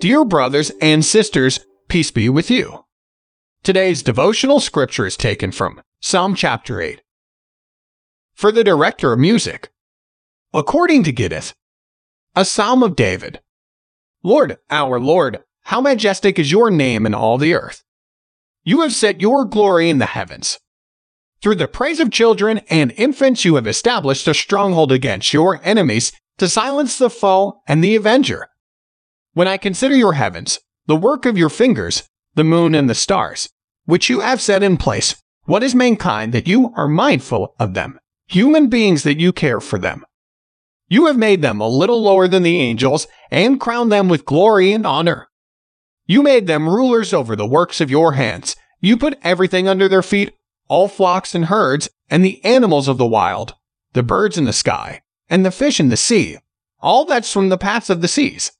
Dear brothers and sisters, peace be with you. Today's devotional scripture is taken from Psalm chapter 8. For the director of music, according to Gittith, a psalm of David. Lord, our Lord, how majestic is your name in all the earth. You have set your glory in the heavens. Through the praise of children and infants, you have established a stronghold against your enemies to silence the foe and the avenger. When I consider your heavens, the work of your fingers, the moon and the stars, which you have set in place, what is mankind that you are mindful of them, human beings that you care for them? You have made them a little lower than the angels and crowned them with glory and honor. You made them rulers over the works of your hands. You put everything under their feet, all flocks and herds, and the animals of the wild, the birds in the sky, and the fish in the sea, all that swim the paths of the seas.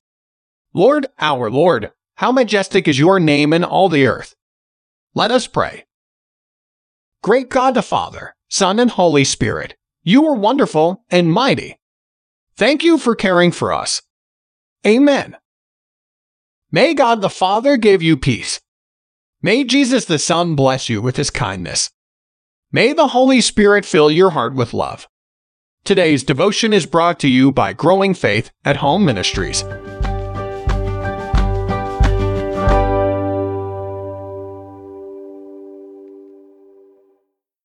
Lord, our Lord, how majestic is your name in all the earth. Let us pray. Great God the Father, Son, and Holy Spirit, you are wonderful and mighty. Thank you for caring for us. Amen. May God the Father give you peace. May Jesus the Son bless you with his kindness. May the Holy Spirit fill your heart with love. Today's devotion is brought to you by Growing Faith at Home Ministries.